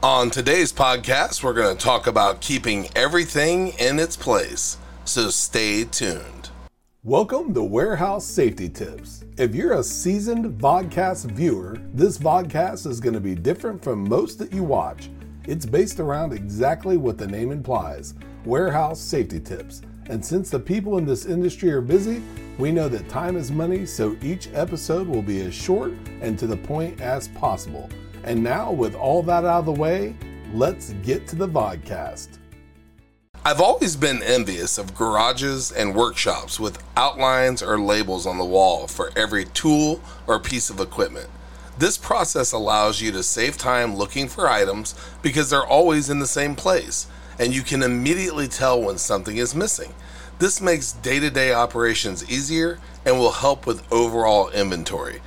On today's podcast, we're going to talk about keeping everything in its place. So stay tuned. Welcome to Warehouse Safety Tips. If you're a seasoned vodcast viewer, this vodcast is going to be different from most that you watch. It's based around exactly what the name implies warehouse safety tips. And since the people in this industry are busy, we know that time is money, so each episode will be as short and to the point as possible. And now, with all that out of the way, let's get to the vodcast. I've always been envious of garages and workshops with outlines or labels on the wall for every tool or piece of equipment. This process allows you to save time looking for items because they're always in the same place, and you can immediately tell when something is missing. This makes day to day operations easier and will help with overall inventory.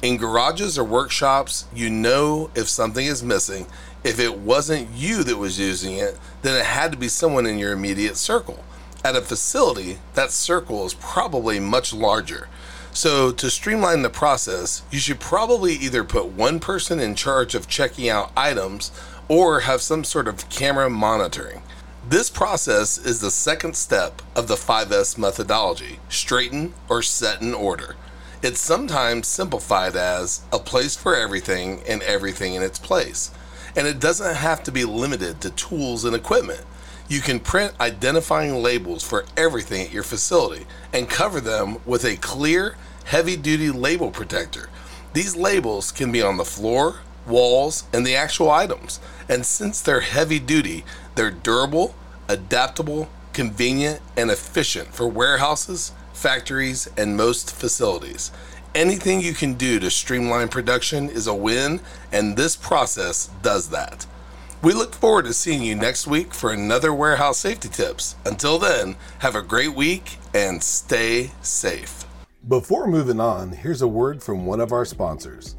In garages or workshops, you know if something is missing. If it wasn't you that was using it, then it had to be someone in your immediate circle. At a facility, that circle is probably much larger. So, to streamline the process, you should probably either put one person in charge of checking out items or have some sort of camera monitoring. This process is the second step of the 5S methodology straighten or set in order. It's sometimes simplified as a place for everything and everything in its place. And it doesn't have to be limited to tools and equipment. You can print identifying labels for everything at your facility and cover them with a clear, heavy duty label protector. These labels can be on the floor, walls, and the actual items. And since they're heavy duty, they're durable, adaptable, convenient, and efficient for warehouses, factories, and most facilities. Anything you can do to streamline production is a win, and this process does that. We look forward to seeing you next week for another warehouse safety tips. Until then, have a great week and stay safe. Before moving on, here's a word from one of our sponsors.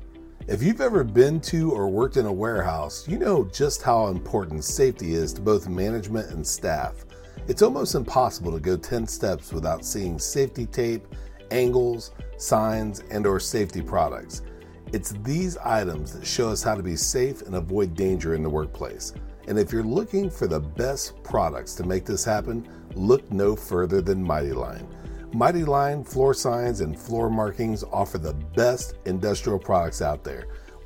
If you've ever been to or worked in a warehouse, you know just how important safety is to both management and staff. It's almost impossible to go 10 steps without seeing safety tape, angles, signs, and or safety products. It's these items that show us how to be safe and avoid danger in the workplace. And if you're looking for the best products to make this happen, look no further than Mighty Line. Mighty Line floor signs and floor markings offer the best industrial products out there.